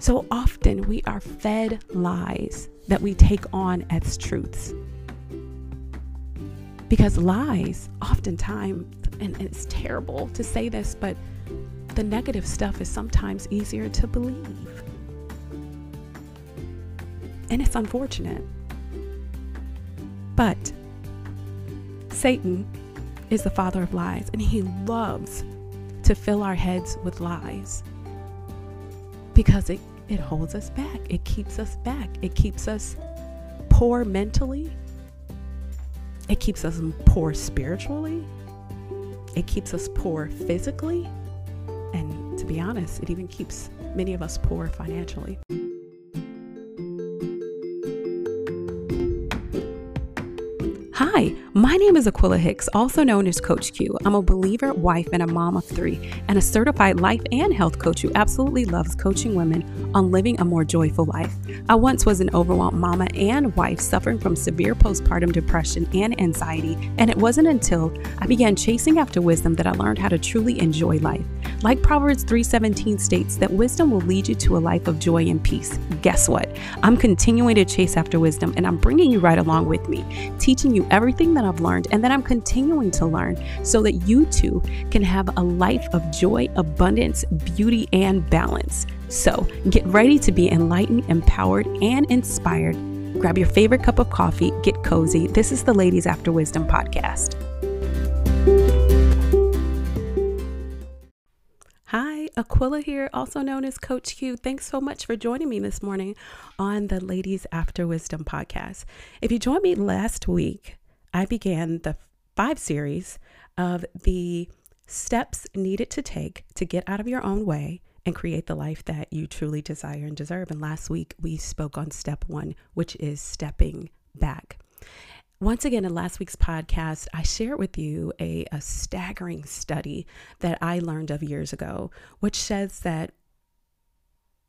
So often we are fed lies that we take on as truths. Because lies, oftentimes, and it's terrible to say this, but the negative stuff is sometimes easier to believe. And it's unfortunate. But Satan is the father of lies, and he loves to fill our heads with lies because it, it holds us back. It keeps us back. It keeps us poor mentally. It keeps us poor spiritually. It keeps us poor physically. And to be honest, it even keeps many of us poor financially. My name is Aquilla Hicks, also known as Coach Q. I'm a believer, wife, and a mom of three, and a certified life and health coach who absolutely loves coaching women on living a more joyful life. I once was an overwhelmed mama and wife suffering from severe postpartum depression and anxiety, and it wasn't until I began chasing after wisdom that I learned how to truly enjoy life. Like Proverbs 3:17 states that wisdom will lead you to a life of joy and peace. Guess what? I'm continuing to chase after wisdom and I'm bringing you right along with me, teaching you everything that I've learned and that I'm continuing to learn so that you too can have a life of joy, abundance, beauty and balance. So, get ready to be enlightened, empowered and inspired. Grab your favorite cup of coffee, get cozy. This is the Ladies After Wisdom podcast. Hi, Aquilla here, also known as Coach Q. Thanks so much for joining me this morning on the Ladies After Wisdom podcast. If you joined me last week, I began the five series of the steps needed to take to get out of your own way and create the life that you truly desire and deserve. And last week we spoke on step one, which is stepping back. Once again, in last week's podcast, I shared with you a, a staggering study that I learned of years ago, which says that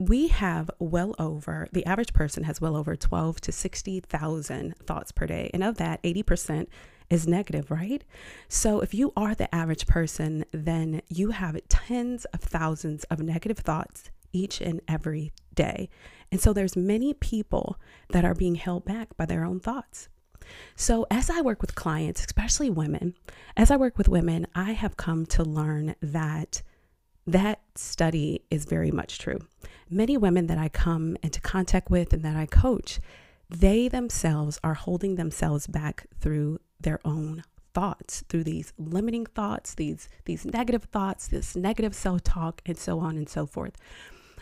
we have well over the average person has well over 12 to 60,000 thoughts per day. And of that 80% is negative right? So if you are the average person then you have tens of thousands of negative thoughts each and every day. And so there's many people that are being held back by their own thoughts. So, as I work with clients, especially women, as I work with women, I have come to learn that that study is very much true. Many women that I come into contact with and that I coach, they themselves are holding themselves back through their own thoughts through these limiting thoughts these these negative thoughts this negative self-talk and so on and so forth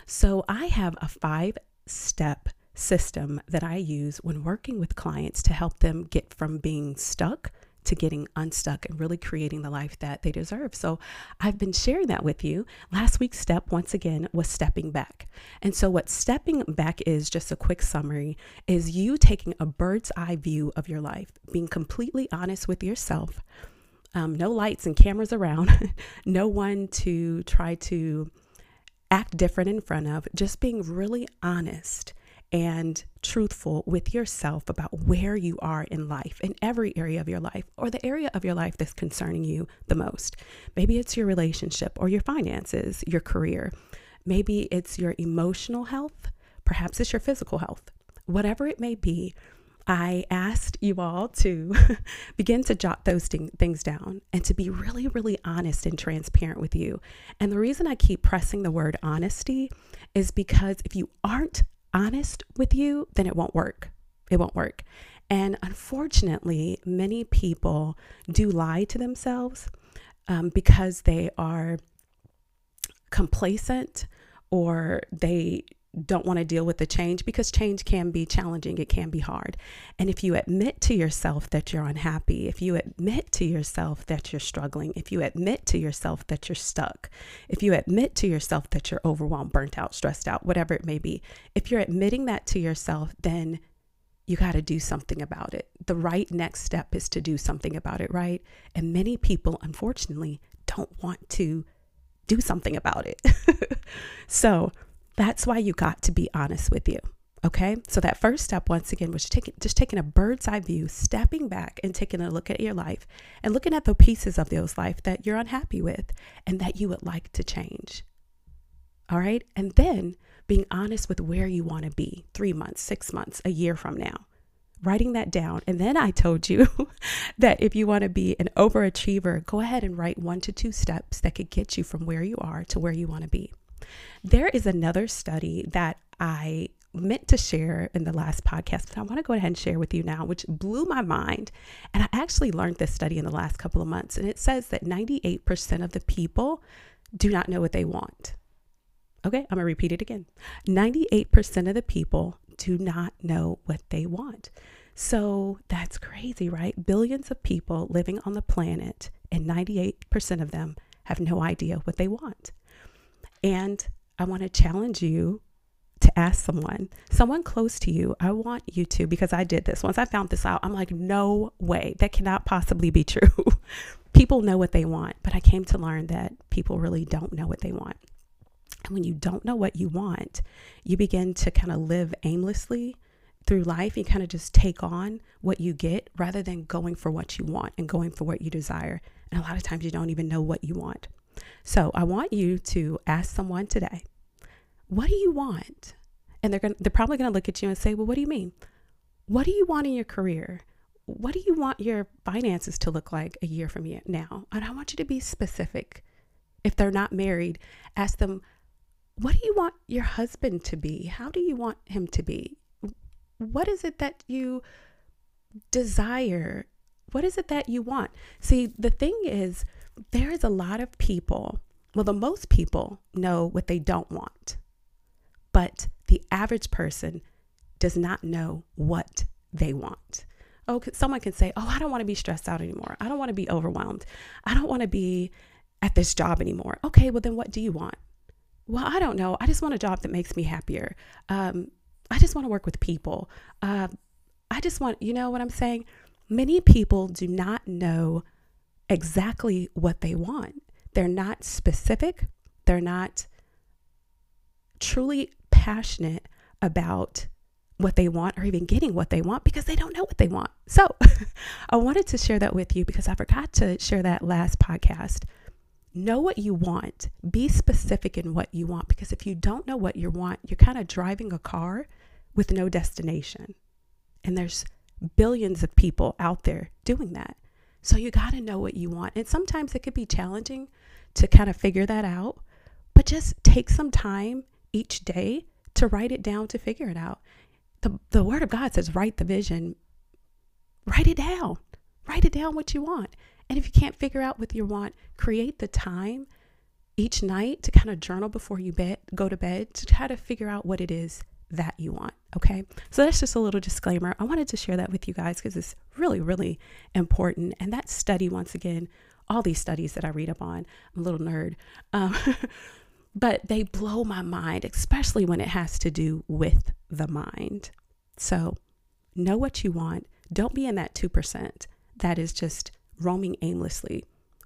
so i have a five step system that I use when working with clients to help them get from being stuck to getting unstuck and really creating the life that they deserve. So I've been sharing that with you. Last week's step, once again, was stepping back. And so, what stepping back is, just a quick summary, is you taking a bird's eye view of your life, being completely honest with yourself. Um, no lights and cameras around, no one to try to act different in front of, just being really honest and truthful with yourself about where you are in life, in every area of your life, or the area of your life that's concerning you the most. Maybe it's your relationship or your finances, your career. Maybe it's your emotional health. Perhaps it's your physical health. Whatever it may be, I asked you all to begin to jot those things down and to be really, really honest and transparent with you. And the reason I keep pressing the word honesty is because if you aren't honest with you, then it won't work. It won't work. And unfortunately, many people do lie to themselves um, because they are complacent or they don't want to deal with the change because change can be challenging, it can be hard. And if you admit to yourself that you're unhappy, if you admit to yourself that you're struggling, if you admit to yourself that you're stuck, if you admit to yourself that you're overwhelmed, burnt out, stressed out, whatever it may be, if you're admitting that to yourself, then you got to do something about it. The right next step is to do something about it, right? And many people, unfortunately, don't want to do something about it. so, that's why you got to be honest with you. Okay. So that first step, once again, was taking just taking a bird's eye view, stepping back and taking a look at your life and looking at the pieces of those life that you're unhappy with and that you would like to change. All right. And then being honest with where you want to be three months, six months, a year from now. Writing that down. And then I told you that if you want to be an overachiever, go ahead and write one to two steps that could get you from where you are to where you want to be. There is another study that I meant to share in the last podcast, but I want to go ahead and share with you now, which blew my mind. And I actually learned this study in the last couple of months. And it says that 98% of the people do not know what they want. Okay, I'm going to repeat it again. 98% of the people do not know what they want. So that's crazy, right? Billions of people living on the planet, and 98% of them have no idea what they want. And I want to challenge you to ask someone, someone close to you, I want you to, because I did this. Once I found this out, I'm like, no way, that cannot possibly be true. people know what they want, but I came to learn that people really don't know what they want. And when you don't know what you want, you begin to kind of live aimlessly through life. You kind of just take on what you get rather than going for what you want and going for what you desire. And a lot of times you don't even know what you want. So I want you to ask someone today what do you want? And they're to they're probably going to look at you and say, "Well, what do you mean? What do you want in your career? What do you want your finances to look like a year from now?" And I want you to be specific. If they're not married, ask them, "What do you want your husband to be? How do you want him to be? What is it that you desire? What is it that you want?" See, the thing is, there is a lot of people, well, the most people know what they don't want. But the average person does not know what they want. Oh, someone can say, Oh, I don't want to be stressed out anymore. I don't want to be overwhelmed. I don't want to be at this job anymore. Okay, well, then what do you want? Well, I don't know. I just want a job that makes me happier. Um, I just want to work with people. Uh, I just want, you know what I'm saying? Many people do not know exactly what they want. They're not specific. They're not truly passionate about what they want or even getting what they want because they don't know what they want. So I wanted to share that with you because I forgot to share that last podcast. Know what you want, be specific in what you want because if you don't know what you want, you're kind of driving a car with no destination. And there's billions of people out there doing that. So you got to know what you want. And sometimes it could be challenging to kind of figure that out, but just take some time each day to write it down to figure it out. The, the word of God says, write the vision, write it down, write it down what you want. And if you can't figure out what you want, create the time each night to kind of journal before you bed, go to bed to try to figure out what it is that you want. Okay. So that's just a little disclaimer. I wanted to share that with you guys because it's really, really important. And that study, once again, all these studies that I read up on, I'm a little nerd. Um, but they blow my mind, especially when it has to do with the mind. So know what you want. Don't be in that 2% that is just roaming aimlessly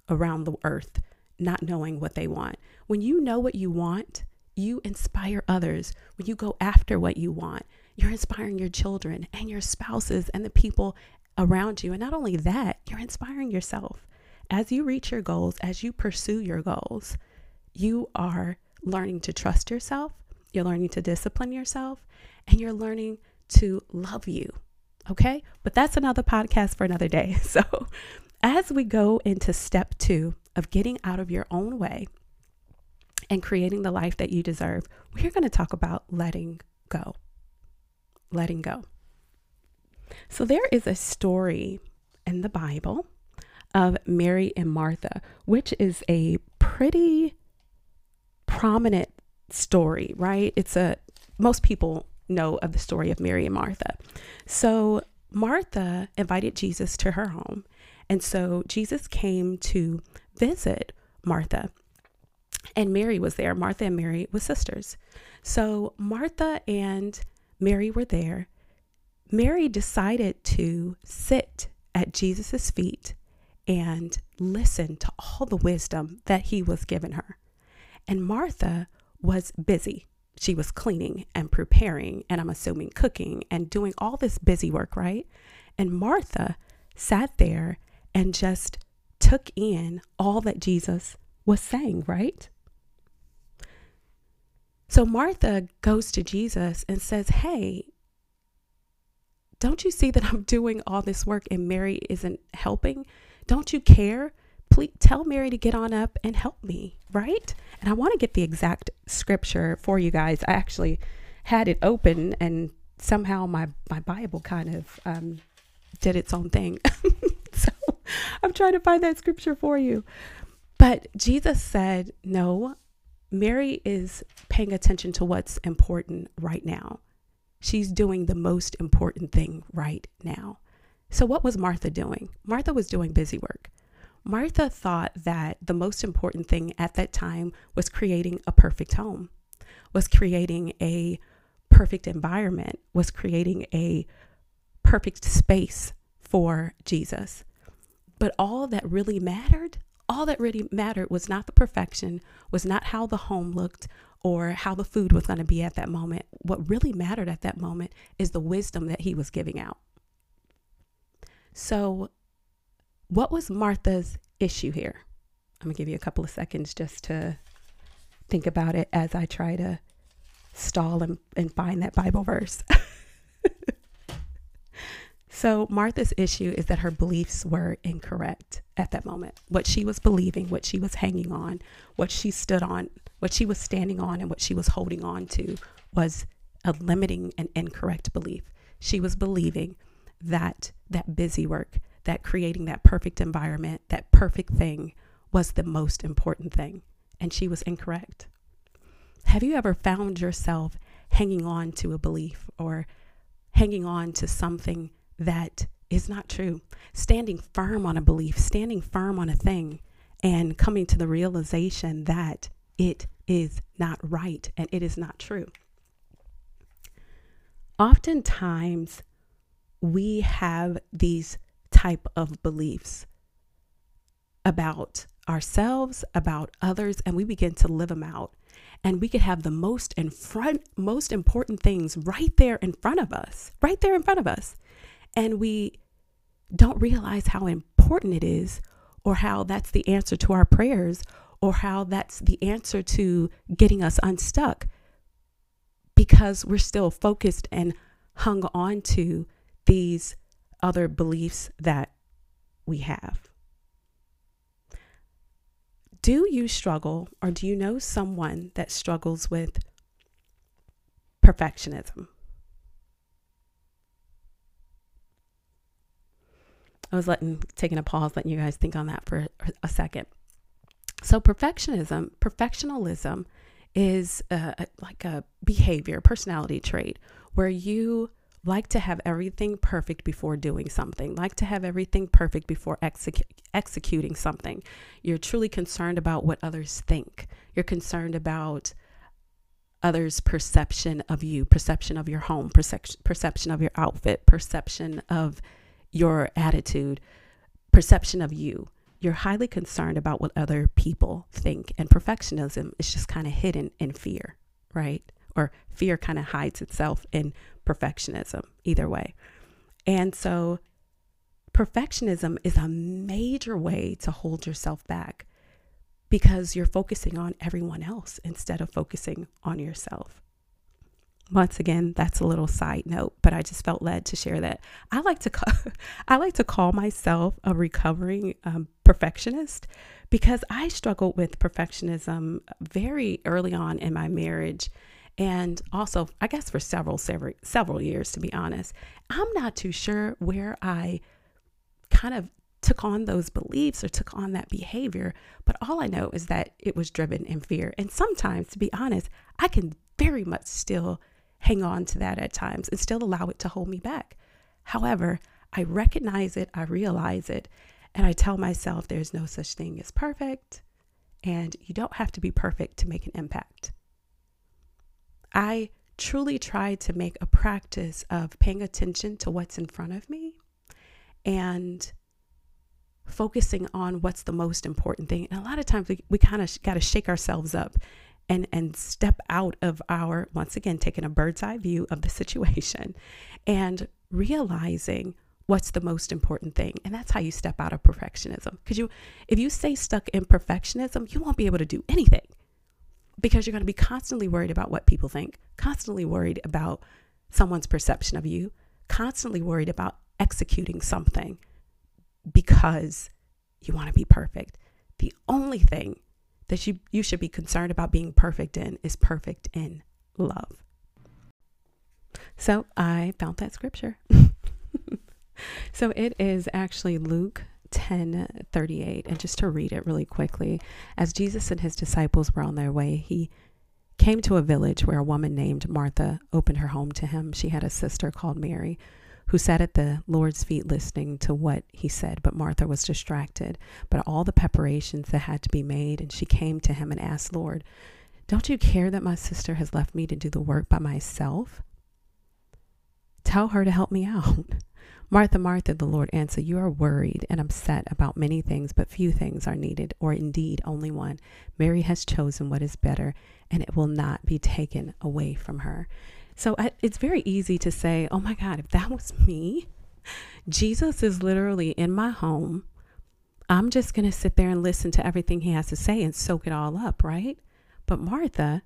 around the earth, not knowing what they want. When you know what you want, you inspire others. When you go after what you want, you're inspiring your children and your spouses and the people around you. And not only that, you're inspiring yourself. As you reach your goals, as you pursue your goals, you are learning to trust yourself, you're learning to discipline yourself, and you're learning to love you. Okay? But that's another podcast for another day. So, as we go into step two of getting out of your own way and creating the life that you deserve, we're going to talk about letting go. Letting go. So, there is a story in the Bible of Mary and Martha, which is a pretty prominent story, right? It's a, most people know of the story of Mary and Martha. So Martha invited Jesus to her home. And so Jesus came to visit Martha. And Mary was there. Martha and Mary were sisters. So Martha and Mary were there. Mary decided to sit at Jesus' feet and listen to all the wisdom that he was giving her. And Martha was busy. She was cleaning and preparing, and I'm assuming cooking and doing all this busy work, right? And Martha sat there and just took in all that Jesus was saying, right? So Martha goes to Jesus and says, Hey, don't you see that I'm doing all this work and Mary isn't helping? Don't you care? Please tell Mary to get on up and help me, right? And I want to get the exact scripture for you guys. I actually had it open and somehow my, my Bible kind of um, did its own thing. so I'm trying to find that scripture for you. But Jesus said, No, Mary is paying attention to what's important right now. She's doing the most important thing right now. So, what was Martha doing? Martha was doing busy work. Martha thought that the most important thing at that time was creating a perfect home, was creating a perfect environment, was creating a perfect space for Jesus. But all that really mattered, all that really mattered was not the perfection, was not how the home looked or how the food was going to be at that moment. What really mattered at that moment is the wisdom that he was giving out. So, what was Martha's issue here? I'm going to give you a couple of seconds just to think about it as I try to stall and, and find that Bible verse. so, Martha's issue is that her beliefs were incorrect at that moment. What she was believing, what she was hanging on, what she stood on, what she was standing on, and what she was holding on to was a limiting and incorrect belief. She was believing that that busy work, that creating that perfect environment, that perfect thing was the most important thing. And she was incorrect. Have you ever found yourself hanging on to a belief or hanging on to something that is not true? Standing firm on a belief, standing firm on a thing, and coming to the realization that it is not right and it is not true. Oftentimes, we have these type of beliefs about ourselves, about others, and we begin to live them out. And we could have the most in front, most important things right there in front of us, right there in front of us. And we don't realize how important it is, or how that's the answer to our prayers, or how that's the answer to getting us unstuck because we're still focused and hung on to these other beliefs that we have. Do you struggle or do you know someone that struggles with perfectionism? I was letting taking a pause, letting you guys think on that for a second. So perfectionism, perfectionism is a, like a behavior, personality trait where you like to have everything perfect before doing something, like to have everything perfect before execu- executing something. You're truly concerned about what others think. You're concerned about others' perception of you, perception of your home, perception, perception of your outfit, perception of your attitude, perception of you. You're highly concerned about what other people think. And perfectionism is just kind of hidden in fear, right? Or fear kind of hides itself in perfectionism, either way. And so, perfectionism is a major way to hold yourself back because you're focusing on everyone else instead of focusing on yourself. Once again, that's a little side note, but I just felt led to share that. I like to call, I like to call myself a recovering um, perfectionist because I struggled with perfectionism very early on in my marriage and also I guess for several several several years to be honest. I'm not too sure where I kind of took on those beliefs or took on that behavior, but all I know is that it was driven in fear. And sometimes to be honest, I can very much still hang on to that at times and still allow it to hold me back. However, I recognize it, I realize it, and I tell myself there's no such thing as perfect, and you don't have to be perfect to make an impact. I truly try to make a practice of paying attention to what's in front of me and focusing on what's the most important thing. And a lot of times we, we kind of got to shake ourselves up and and step out of our once again taking a bird's eye view of the situation and realizing what's the most important thing and that's how you step out of perfectionism because you if you stay stuck in perfectionism you won't be able to do anything because you're going to be constantly worried about what people think, constantly worried about someone's perception of you, constantly worried about executing something because you want to be perfect. The only thing that you, you should be concerned about being perfect in is perfect in love. So I found that scripture. so it is actually Luke 10 38. And just to read it really quickly, as Jesus and his disciples were on their way, he came to a village where a woman named Martha opened her home to him. She had a sister called Mary who sat at the Lord's feet listening to what he said, but Martha was distracted. But all the preparations that had to be made, and she came to him and asked, Lord, don't you care that my sister has left me to do the work by myself? Tell her to help me out. Martha, Martha, the Lord answered, You are worried and upset about many things, but few things are needed, or indeed only one. Mary has chosen what is better, and it will not be taken away from her. So I, it's very easy to say, Oh my God, if that was me, Jesus is literally in my home. I'm just going to sit there and listen to everything he has to say and soak it all up, right? But Martha,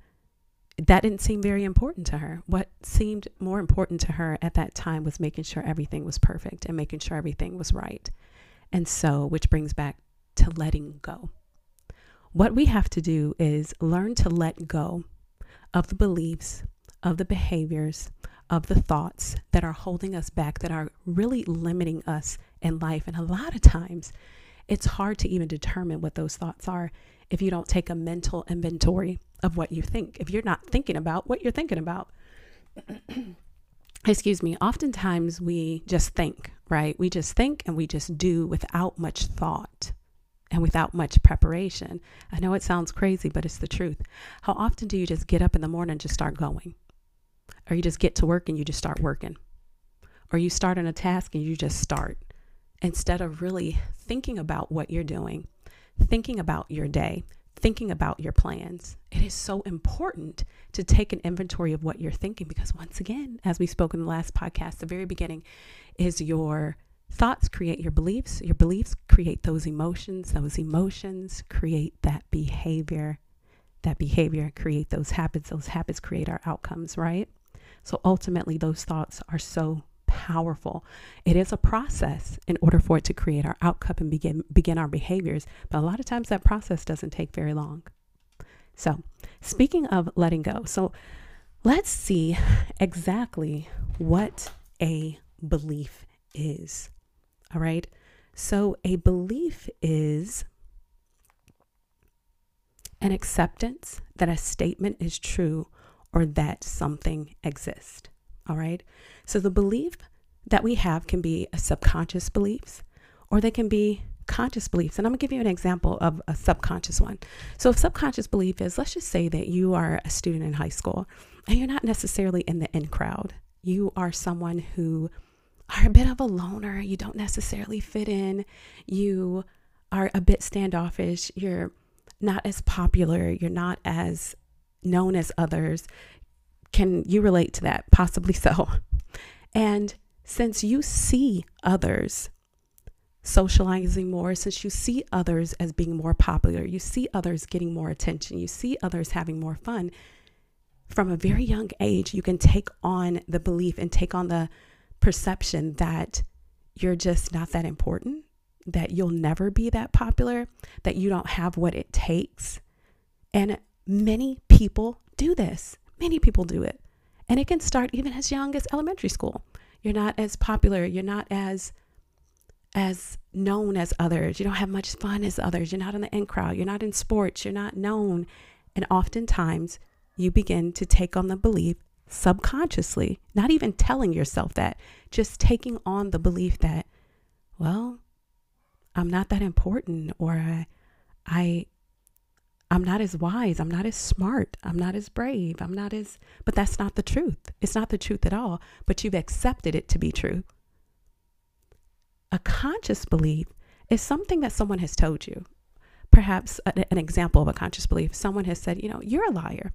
that didn't seem very important to her. What seemed more important to her at that time was making sure everything was perfect and making sure everything was right. And so, which brings back to letting go. What we have to do is learn to let go of the beliefs, of the behaviors, of the thoughts that are holding us back, that are really limiting us in life. And a lot of times, it's hard to even determine what those thoughts are if you don't take a mental inventory of what you think, if you're not thinking about what you're thinking about. Excuse me, oftentimes we just think, right? We just think and we just do without much thought and without much preparation. I know it sounds crazy, but it's the truth. How often do you just get up in the morning and just start going? Or you just get to work and you just start working? Or you start on a task and you just start instead of really thinking about what you're doing, thinking about your day, thinking about your plans. It is so important to take an inventory of what you're thinking because, once again, as we spoke in the last podcast, the very beginning is your thoughts create your beliefs, your beliefs create those emotions, those emotions create that behavior. That behavior create those habits, those habits create our outcomes, right? So ultimately, those thoughts are so powerful. It is a process in order for it to create our outcome and begin begin our behaviors, but a lot of times that process doesn't take very long. So, speaking of letting go, so let's see exactly what a belief is. All right? So, a belief is an acceptance that a statement is true or that something exists. All right. So the belief that we have can be subconscious beliefs or they can be conscious beliefs. And I'm going to give you an example of a subconscious one. So, if subconscious belief is, let's just say that you are a student in high school and you're not necessarily in the in crowd. You are someone who are a bit of a loner. You don't necessarily fit in. You are a bit standoffish. You're not as popular. You're not as known as others. Can you relate to that? Possibly so. And since you see others socializing more, since you see others as being more popular, you see others getting more attention, you see others having more fun, from a very young age, you can take on the belief and take on the perception that you're just not that important, that you'll never be that popular, that you don't have what it takes. And many people do this. Many people do it. And it can start even as young as elementary school. You're not as popular, you're not as as known as others. You don't have much fun as others. You're not in the in crowd. You're not in sports. You're not known. And oftentimes you begin to take on the belief subconsciously, not even telling yourself that, just taking on the belief that, well, I'm not that important or I, I I'm not as wise. I'm not as smart. I'm not as brave. I'm not as, but that's not the truth. It's not the truth at all, but you've accepted it to be true. A conscious belief is something that someone has told you. Perhaps an example of a conscious belief someone has said, you know, you're a liar.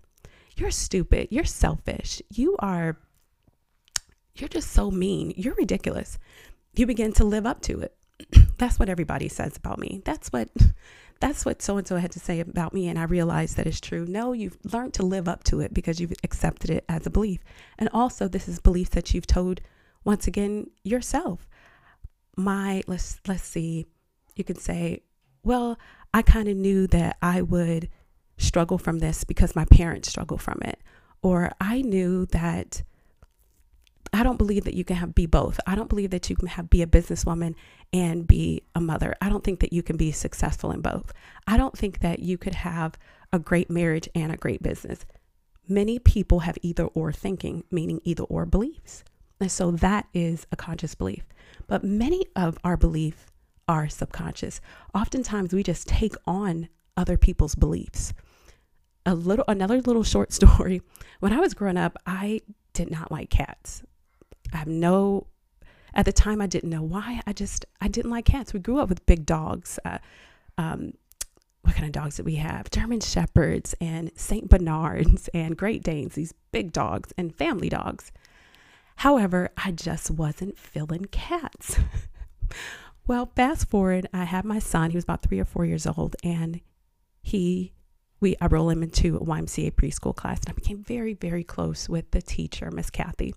You're stupid. You're selfish. You are, you're just so mean. You're ridiculous. You begin to live up to it. that's what everybody says about me. That's what that's what so and so had to say about me. And I realized that it's true. No, you've learned to live up to it because you've accepted it as a belief. And also, this is beliefs that you've told, once again, yourself. My, let's, let's see, you could say, well, I kind of knew that I would struggle from this because my parents struggled from it. Or I knew that I don't believe that you can have be both. I don't believe that you can have be a businesswoman and be a mother. I don't think that you can be successful in both. I don't think that you could have a great marriage and a great business. Many people have either or thinking, meaning either or beliefs. And so that is a conscious belief. But many of our beliefs are subconscious. Oftentimes we just take on other people's beliefs. A little another little short story. When I was growing up, I did not like cats. I have no, at the time, I didn't know why. I just, I didn't like cats. We grew up with big dogs. Uh, um, what kind of dogs did we have? German Shepherds and St. Bernards and Great Danes, these big dogs and family dogs. However, I just wasn't feeling cats. well, fast forward, I had my son. He was about three or four years old, and he, we, I roll him into a YMCA preschool class, and I became very, very close with the teacher, Miss Kathy.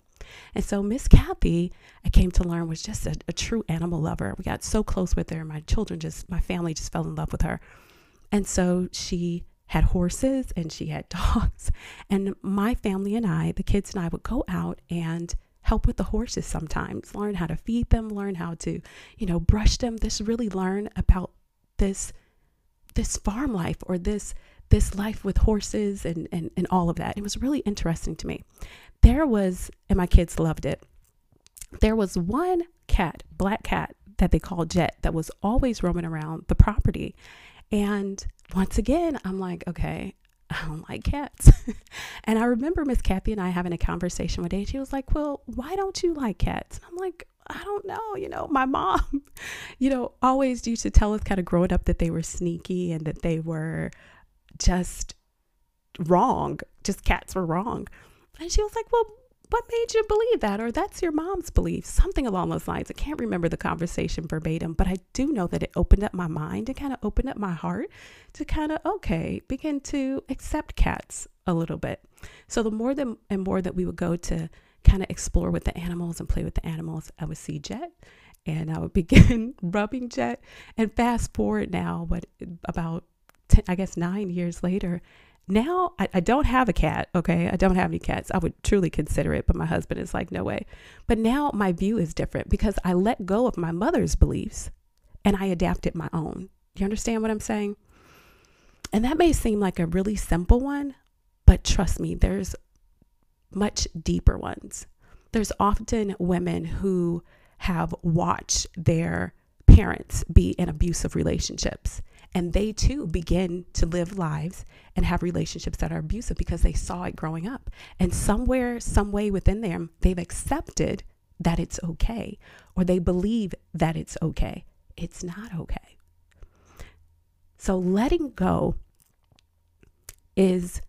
And so Miss Kathy, I came to learn, was just a, a true animal lover. We got so close with her. My children just, my family just fell in love with her. And so she had horses and she had dogs. And my family and I, the kids and I, would go out and help with the horses sometimes, learn how to feed them, learn how to, you know, brush them. This really learn about this this farm life or this this life with horses and, and, and all of that. It was really interesting to me there was, and my kids loved it, there was one cat, black cat, that they called Jet, that was always roaming around the property. And once again, I'm like, okay, I don't like cats. and I remember Miss Kathy and I having a conversation one day. She was like, Well, why don't you like cats? And I'm like, I don't know. You know, my mom, you know, always used to tell us kind of growing up that they were sneaky and that they were just wrong. Just cats were wrong. And she was like, Well, what made you believe that? Or that's your mom's belief, something along those lines. I can't remember the conversation verbatim, but I do know that it opened up my mind and kind of opened up my heart to kind of, okay, begin to accept cats a little bit. So the more than, and more that we would go to kind of explore with the animals and play with the animals, I would see Jet and I would begin rubbing Jet. And fast forward now, what about 10, I guess nine years later, now I, I, don't have a cat okay? I don't have any cats. I would truly consider it but my husband is like no way. But now my view is different because i let go of my mother's beliefs and i adapted my own. You understand what i'm saying? And that may seem like a really simple one but trust me there's much deeper ones. There's often women who have watched their parents be in abusive relationships and they too begin to live lives and have relationships that are abusive because they saw it growing up. And somewhere, some way within them, they've accepted that it's okay or they believe that it's okay. It's not okay. So letting go is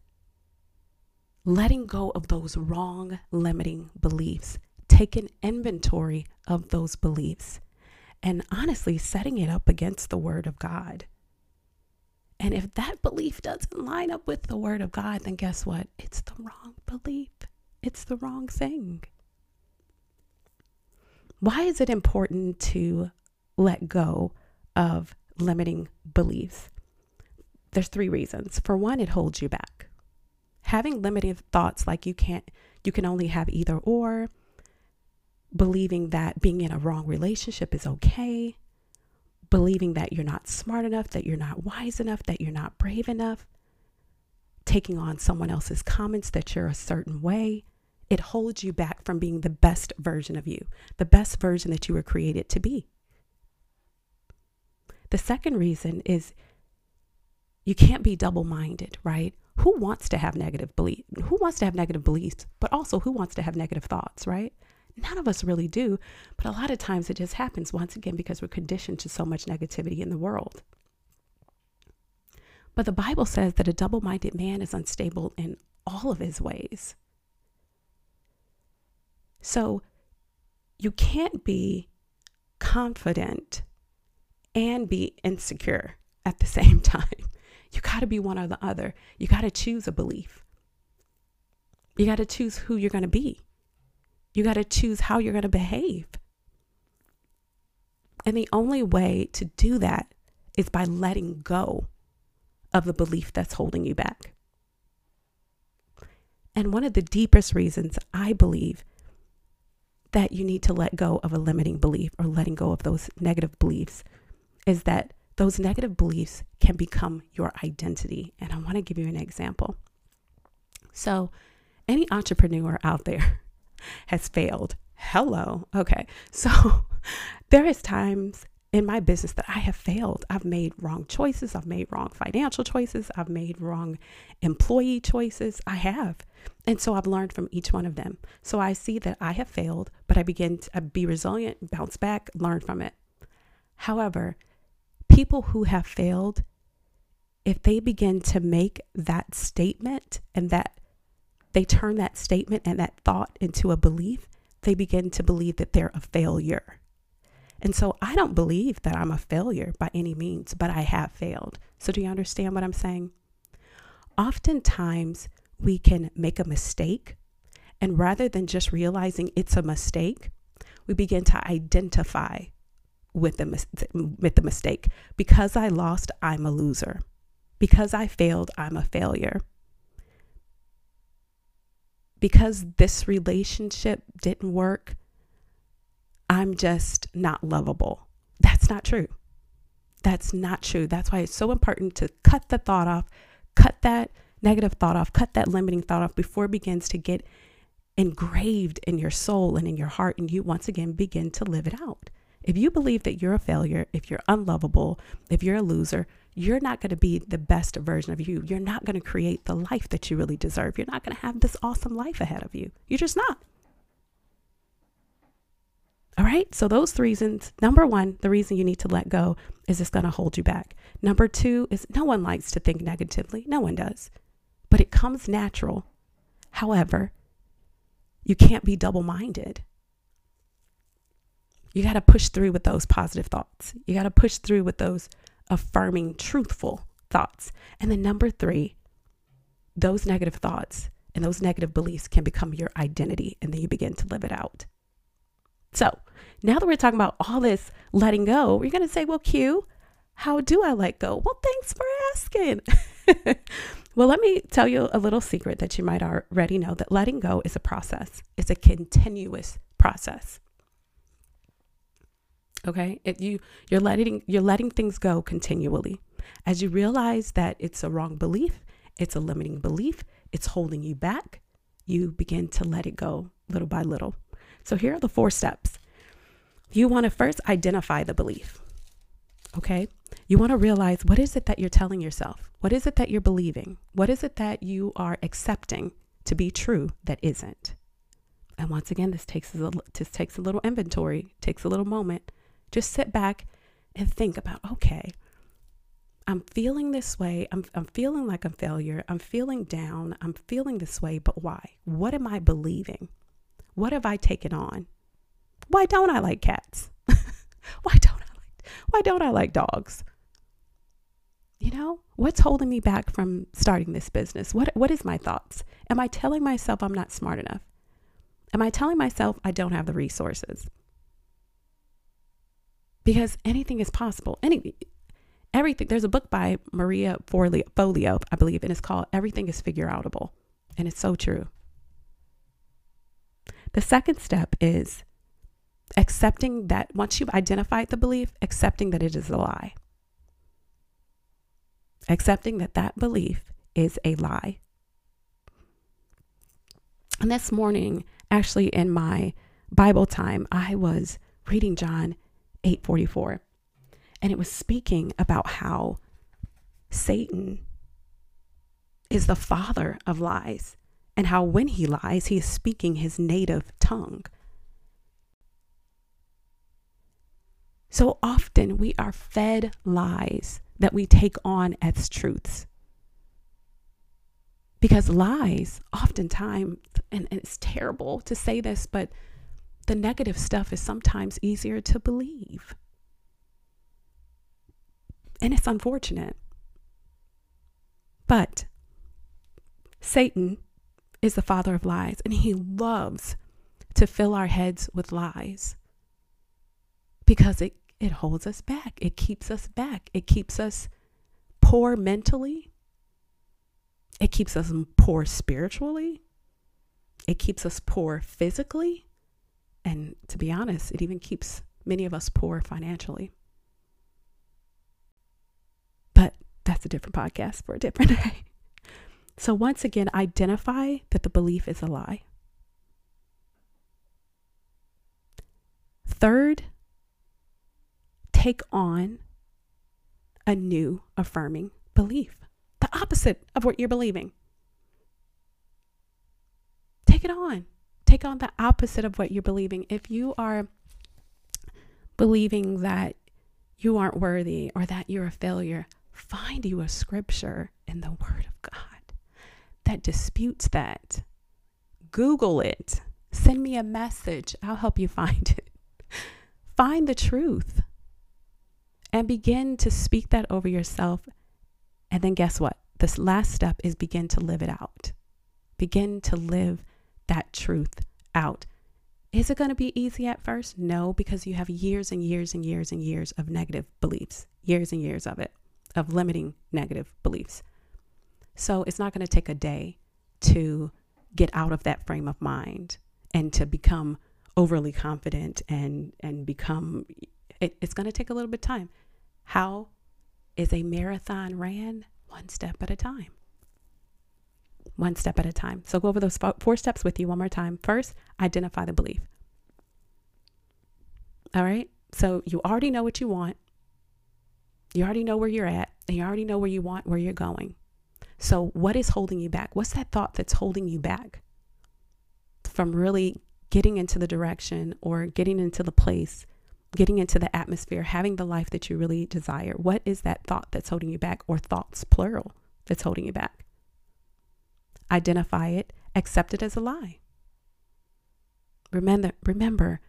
letting go of those wrong limiting beliefs, taking inventory of those beliefs, and honestly setting it up against the Word of God. And if that belief doesn't line up with the word of God, then guess what? It's the wrong belief. It's the wrong thing. Why is it important to let go of limiting beliefs? There's three reasons. For one, it holds you back. Having limited thoughts like you can't you can only have either or, believing that being in a wrong relationship is okay, believing that you're not smart enough, that you're not wise enough, that you're not brave enough, taking on someone else's comments that you're a certain way. It holds you back from being the best version of you, the best version that you were created to be. The second reason is you can't be double minded, right? Who wants to have negative belief? Who wants to have negative beliefs, but also who wants to have negative thoughts, right? None of us really do, but a lot of times it just happens once again because we're conditioned to so much negativity in the world. But the Bible says that a double minded man is unstable in all of his ways. So you can't be confident and be insecure at the same time. You got to be one or the other. You got to choose a belief. You got to choose who you're going to be. You got to choose how you're going to behave. And the only way to do that is by letting go of the belief that's holding you back. And one of the deepest reasons I believe that you need to let go of a limiting belief or letting go of those negative beliefs is that those negative beliefs can become your identity. And I want to give you an example. So, any entrepreneur out there has failed. Hello. Okay. So, there is times in my business that I have failed. I've made wrong choices. I've made wrong financial choices. I've made wrong employee choices. I have. And so I've learned from each one of them. So I see that I have failed, but I begin to be resilient, bounce back, learn from it. However, people who have failed, if they begin to make that statement and that they turn that statement and that thought into a belief, they begin to believe that they're a failure. And so I don't believe that I'm a failure by any means, but I have failed. So do you understand what I'm saying? Oftentimes, we can make a mistake, and rather than just realizing it's a mistake, we begin to identify with the, with the mistake. Because I lost, I'm a loser. Because I failed, I'm a failure. Because this relationship didn't work, I'm just not lovable. That's not true. That's not true. That's why it's so important to cut the thought off, cut that negative thought off, cut that limiting thought off before it begins to get engraved in your soul and in your heart, and you once again begin to live it out. If you believe that you're a failure, if you're unlovable, if you're a loser, you're not going to be the best version of you. You're not going to create the life that you really deserve. You're not going to have this awesome life ahead of you. You're just not. All right. So, those three reasons number one, the reason you need to let go is it's going to hold you back. Number two is no one likes to think negatively. No one does, but it comes natural. However, you can't be double minded. You got to push through with those positive thoughts. You got to push through with those affirming, truthful thoughts. And then number three, those negative thoughts and those negative beliefs can become your identity, and then you begin to live it out. So now that we're talking about all this letting go, we're going to say, well, Q, how do I let go? Well, thanks for asking. well, let me tell you a little secret that you might already know that letting go is a process, it's a continuous process. Okay? You you're letting you're letting things go continually. As you realize that it's a wrong belief, it's a limiting belief, it's holding you back, you begin to let it go little by little. So here are the four steps. You want to first identify the belief. Okay? You want to realize what is it that you're telling yourself? What is it that you're believing? What is it that you are accepting to be true that isn't? And once again, this takes a this takes a little inventory, takes a little moment. Just sit back and think about, okay, I'm feeling this way. I'm, I'm feeling like I'm failure. I'm feeling down. I'm feeling this way, but why? What am I believing? What have I taken on? Why don't I like cats? why don't I like why don't I like dogs? You know, what's holding me back from starting this business? What what is my thoughts? Am I telling myself I'm not smart enough? Am I telling myself I don't have the resources? Because anything is possible. Any everything there's a book by Maria Forleo, I believe, and it's called Everything is Figureoutable. And it's so true. The second step is accepting that once you've identified the belief, accepting that it is a lie. Accepting that that belief is a lie. And this morning, actually in my Bible time, I was reading John 8:44. And it was speaking about how Satan is the father of lies and how when he lies, he is speaking his native tongue. So often we are fed lies that we take on as truths. Because lies, oftentimes, and, it's terrible to say this, but the negative stuff is sometimes easier to believe. And it's unfortunate. But Satan is the father of lies, and he loves to fill our heads with lies because it, it holds us back. It keeps us back. It keeps us poor mentally. It keeps us poor spiritually. It keeps us poor physically. And to be honest, it even keeps many of us poor financially. But that's a different podcast for a different day. So, once again, identify that the belief is a lie. Third, take on a new affirming belief, the opposite of what you're believing. Take it on. Take on the opposite of what you're believing. If you are believing that you aren't worthy or that you're a failure, find you a scripture in the Word of God that disputes that. Google it. Send me a message. I'll help you find it. Find the truth and begin to speak that over yourself. And then guess what? This last step is begin to live it out. Begin to live that truth out. Is it going to be easy at first? No, because you have years and years and years and years of negative beliefs, years and years of it, of limiting negative beliefs. So it's not going to take a day to get out of that frame of mind and to become overly confident and and become it, it's going to take a little bit of time how is a marathon ran one step at a time one step at a time so go over those four steps with you one more time first identify the belief all right so you already know what you want you already know where you're at and you already know where you want where you're going so, what is holding you back? What's that thought that's holding you back from really getting into the direction or getting into the place, getting into the atmosphere, having the life that you really desire? What is that thought that's holding you back, or thoughts, plural, that's holding you back? Identify it, accept it as a lie. Remember, remember,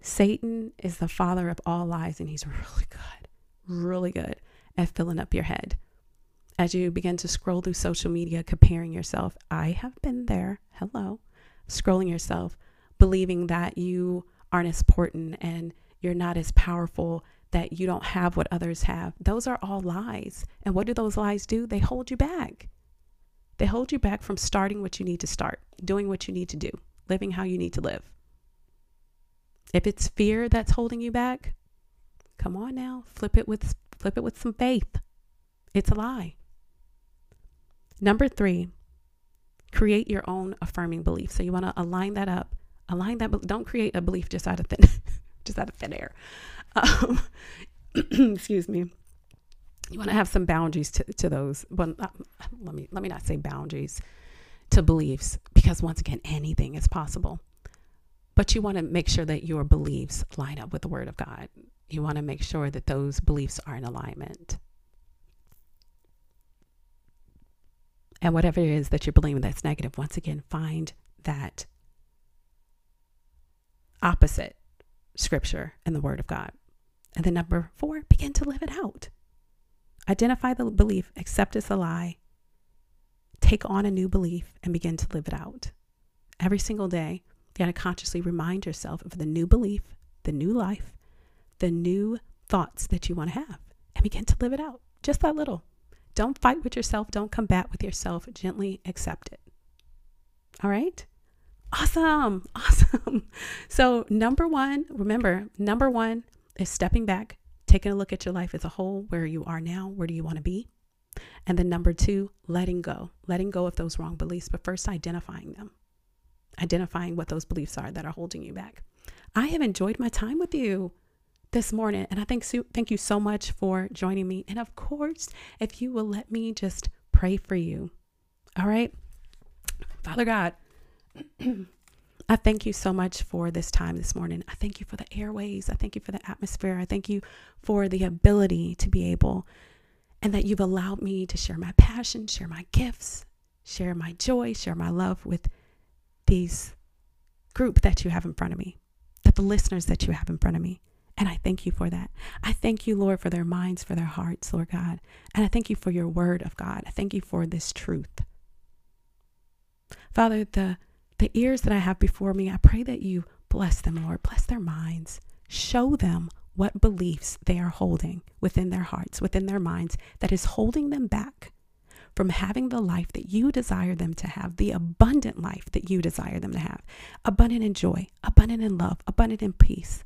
Satan is the father of all lies, and he's really good, really good at filling up your head as you begin to scroll through social media, comparing yourself. I have been there. Hello. Scrolling yourself, believing that you aren't as important and you're not as powerful, that you don't have what others have. Those are all lies. And what do those lies do? They hold you back. They hold you back from starting what you need to start, doing what you need to do, living how you need to live. If it's fear that's holding you back, come on now, flip it with flip it with some faith. It's a lie. Number three, create your own affirming belief. So you want to align that up. Align that. Don't create a belief just out of thin, just out of thin air. Um, excuse me. You want to have some boundaries to, to those. but uh, let me let me not say boundaries to beliefs because once again, anything is possible. But you want to make sure that your beliefs line up with the Word of God. You want to make sure that those beliefs are in alignment. And whatever it is that you're believing that's negative, once again, find that opposite scripture in the Word of God. And then number four, begin to live it out. Identify the belief, accept it's a lie, take on a new belief, and begin to live it out. Every single day, you got to consciously remind yourself of the new belief, the new life, the new thoughts that you want to have, and begin to live it out. Just that little. Don't fight with yourself. Don't combat with yourself. Gently accept it. All right? Awesome. Awesome. So, number one, remember, number one is stepping back, taking a look at your life as a whole, where you are now, where do you want to be? And then number two, letting go, letting go of those wrong beliefs, but first identifying them, identifying what those beliefs are that are holding you back. I have enjoyed my time with you this morning. And I thank, thank you so much for joining me. And of course, if you will let me just pray for you. All right. Father God, I thank you so much for this time this morning. I thank you for the airways. I thank you for the atmosphere. I thank you for the ability to be able and that you've allowed me to share my passion, share my gifts, share my joy, share my love with these group that you have in front of me, that the listeners that you have in front of me. And I thank you for that. I thank you, Lord, for their minds, for their hearts, Lord God. And I thank you for your word of God. I thank you for this truth. Father, the, the ears that I have before me, I pray that you bless them, Lord. Bless their minds. Show them what beliefs they are holding within their hearts, within their minds, that is holding them back from having the life that you desire them to have, the abundant life that you desire them to have, abundant in joy, abundant in love, abundant in peace.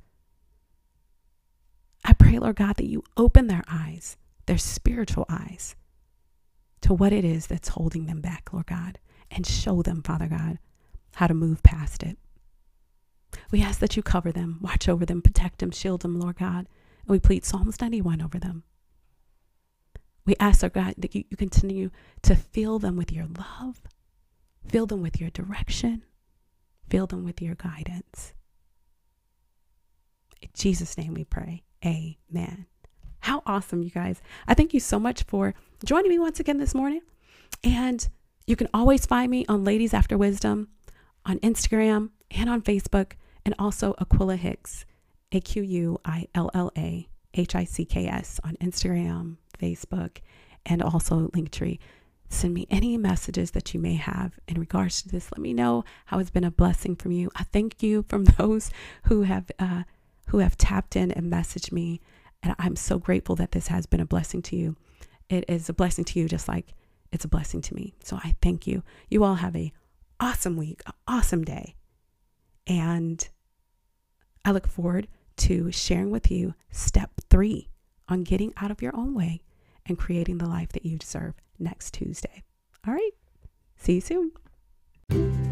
I pray, Lord God, that you open their eyes, their spiritual eyes, to what it is that's holding them back, Lord God, and show them, Father God, how to move past it. We ask that you cover them, watch over them, protect them, shield them, Lord God. And we plead Psalms 91 over them. We ask, our God, that you, you continue to fill them with your love, fill them with your direction, fill them with your guidance. In Jesus' name we pray. Amen. How awesome, you guys. I thank you so much for joining me once again this morning. And you can always find me on Ladies After Wisdom on Instagram and on Facebook, and also Aquilla Hicks, A Q U I L L A H I C K S on Instagram, Facebook, and also Linktree. Send me any messages that you may have in regards to this. Let me know how it's been a blessing from you. I thank you from those who have uh, who have tapped in and messaged me, and I'm so grateful that this has been a blessing to you. It is a blessing to you, just like it's a blessing to me. So I thank you. You all have a awesome week, an awesome day, and I look forward to sharing with you step three on getting out of your own way and creating the life that you deserve next Tuesday. All right. See you soon.